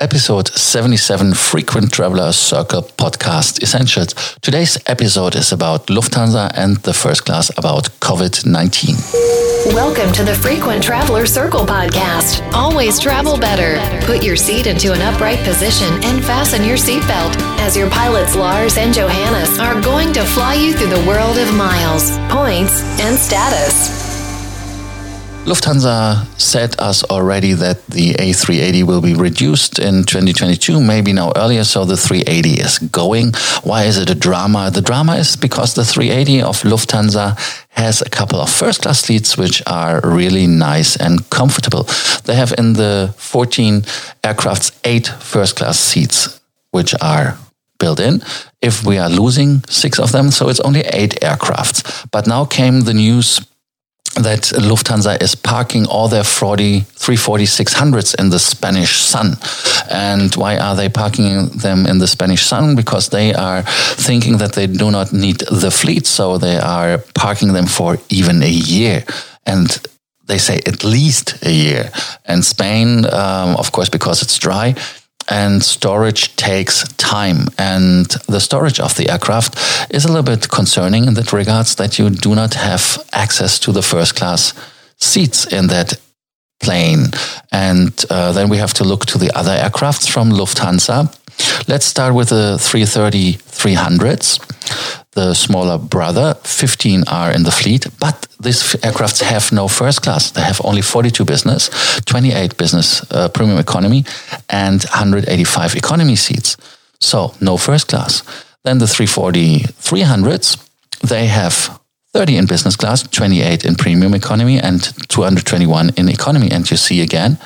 episode 77 Frequent Traveler Circle podcast essentials. Today's episode is about Lufthansa and the first class about COVID 19. Welcome to the Frequent Traveler Circle podcast. Always travel better. Put your seat into an upright position and fasten your seatbelt as your pilots Lars and Johannes are going to fly you through the world of miles, points, and status. Lufthansa said us already that the A380 will be reduced in 2022, maybe now earlier, so the 380 is going. Why is it a drama? The drama is because the 380 of Lufthansa has a couple of first class seats which are really nice and comfortable. They have in the 14 aircrafts eight first class seats which are built in. If we are losing six of them, so it's only eight aircrafts. But now came the news that Lufthansa is parking all their 40, 340-600s in the Spanish sun. And why are they parking them in the Spanish sun? Because they are thinking that they do not need the fleet, so they are parking them for even a year. And they say at least a year. And Spain, um, of course, because it's dry, and storage takes time. And the storage of the aircraft is a little bit concerning in that regards that you do not have access to the first class seats in that plane. And uh, then we have to look to the other aircrafts from Lufthansa. Let's start with the 330 300s the smaller brother. 15 are in the fleet, but these aircrafts have no first class. They have only 42 business, 28 business uh, premium economy, and 185 economy seats. So no first class. Then the 340 300s, they have 30 in business class, 28 in premium economy, and 221 in economy. And you see again,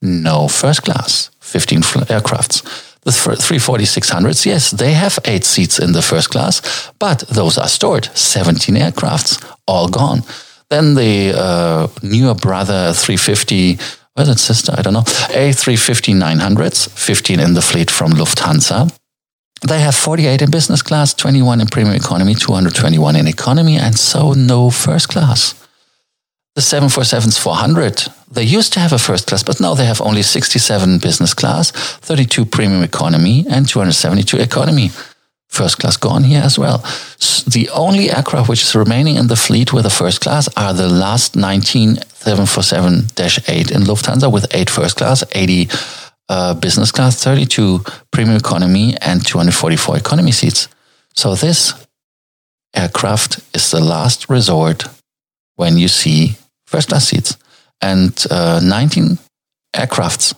no first class, 15 aircrafts. The 340-600s, yes, they have eight seats in the first class, but those are stored. 17 aircrafts, all gone. Then the uh, newer brother 350, was it sister? I don't know. A350-900s, 15 in the fleet from Lufthansa. They have 48 in business class, 21 in premium economy, 221 in economy, and so no first class. The 747's 400, they used to have a first class, but now they have only 67 business class, 32 premium economy, and 272 economy. First class gone here as well. The only aircraft which is remaining in the fleet with a first class are the last 19 747-8 in Lufthansa with 8 first class, 80 uh, business class, 32 premium economy, and 244 economy seats. So this aircraft is the last resort when you see first class seats and uh, 19 aircrafts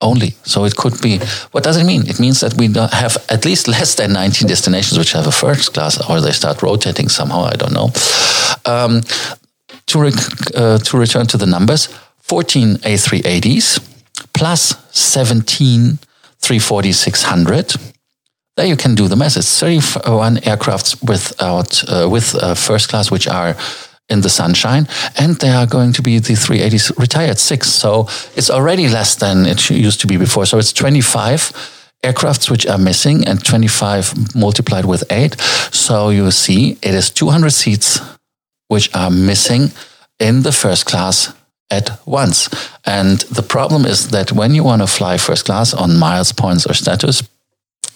only. So it could be, what does it mean? It means that we have at least less than 19 destinations which have a first class or they start rotating somehow, I don't know. Um, to, re- uh, to return to the numbers, 14 A380s plus 17 340 600. There you can do the math. It's 31 aircrafts without, uh, with uh, first class, which are in the sunshine, and they are going to be the 380s retired six. So it's already less than it used to be before. So it's 25 aircrafts which are missing and 25 multiplied with eight. So you see it is 200 seats which are missing in the first class at once. And the problem is that when you want to fly first class on miles, points, or status,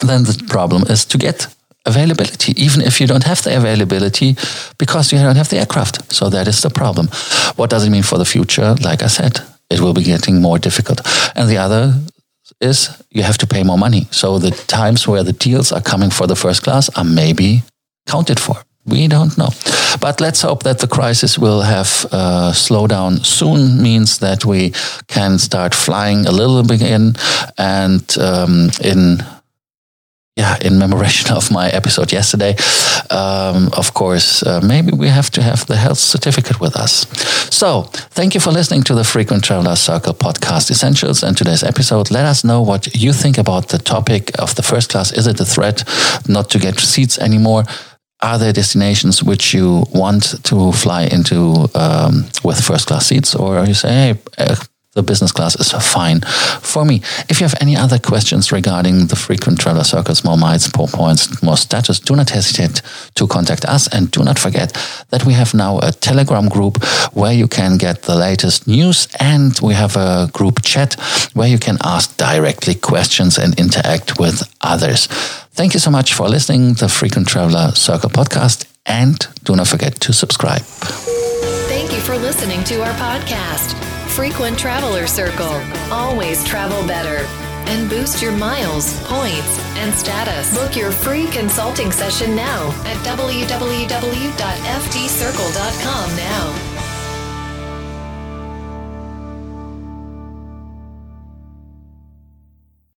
then the problem is to get availability, even if you don't have the availability because you don't have the aircraft. So that is the problem. What does it mean for the future? Like I said, it will be getting more difficult. And the other is you have to pay more money. So the times where the deals are coming for the first class are maybe counted for. We don't know. But let's hope that the crisis will have uh, slow down soon, means that we can start flying a little bit in and um, in yeah, in memoration of my episode yesterday, um, of course, uh, maybe we have to have the health certificate with us. So, thank you for listening to the Frequent Traveler Circle podcast essentials and today's episode. Let us know what you think about the topic of the first class. Is it a threat not to get seats anymore? Are there destinations which you want to fly into um, with first class seats, or are you say, hey, uh, the business class is fine for me. If you have any other questions regarding the frequent traveler circles, more miles, more points, more status, do not hesitate to contact us. And do not forget that we have now a Telegram group where you can get the latest news. And we have a group chat where you can ask directly questions and interact with others. Thank you so much for listening to the Frequent Traveler Circle podcast. And do not forget to subscribe. Thank you for listening to our podcast. Frequent Traveler Circle. Always travel better. And boost your miles, points, and status. Book your free consulting session now at www.ftcircle.com now.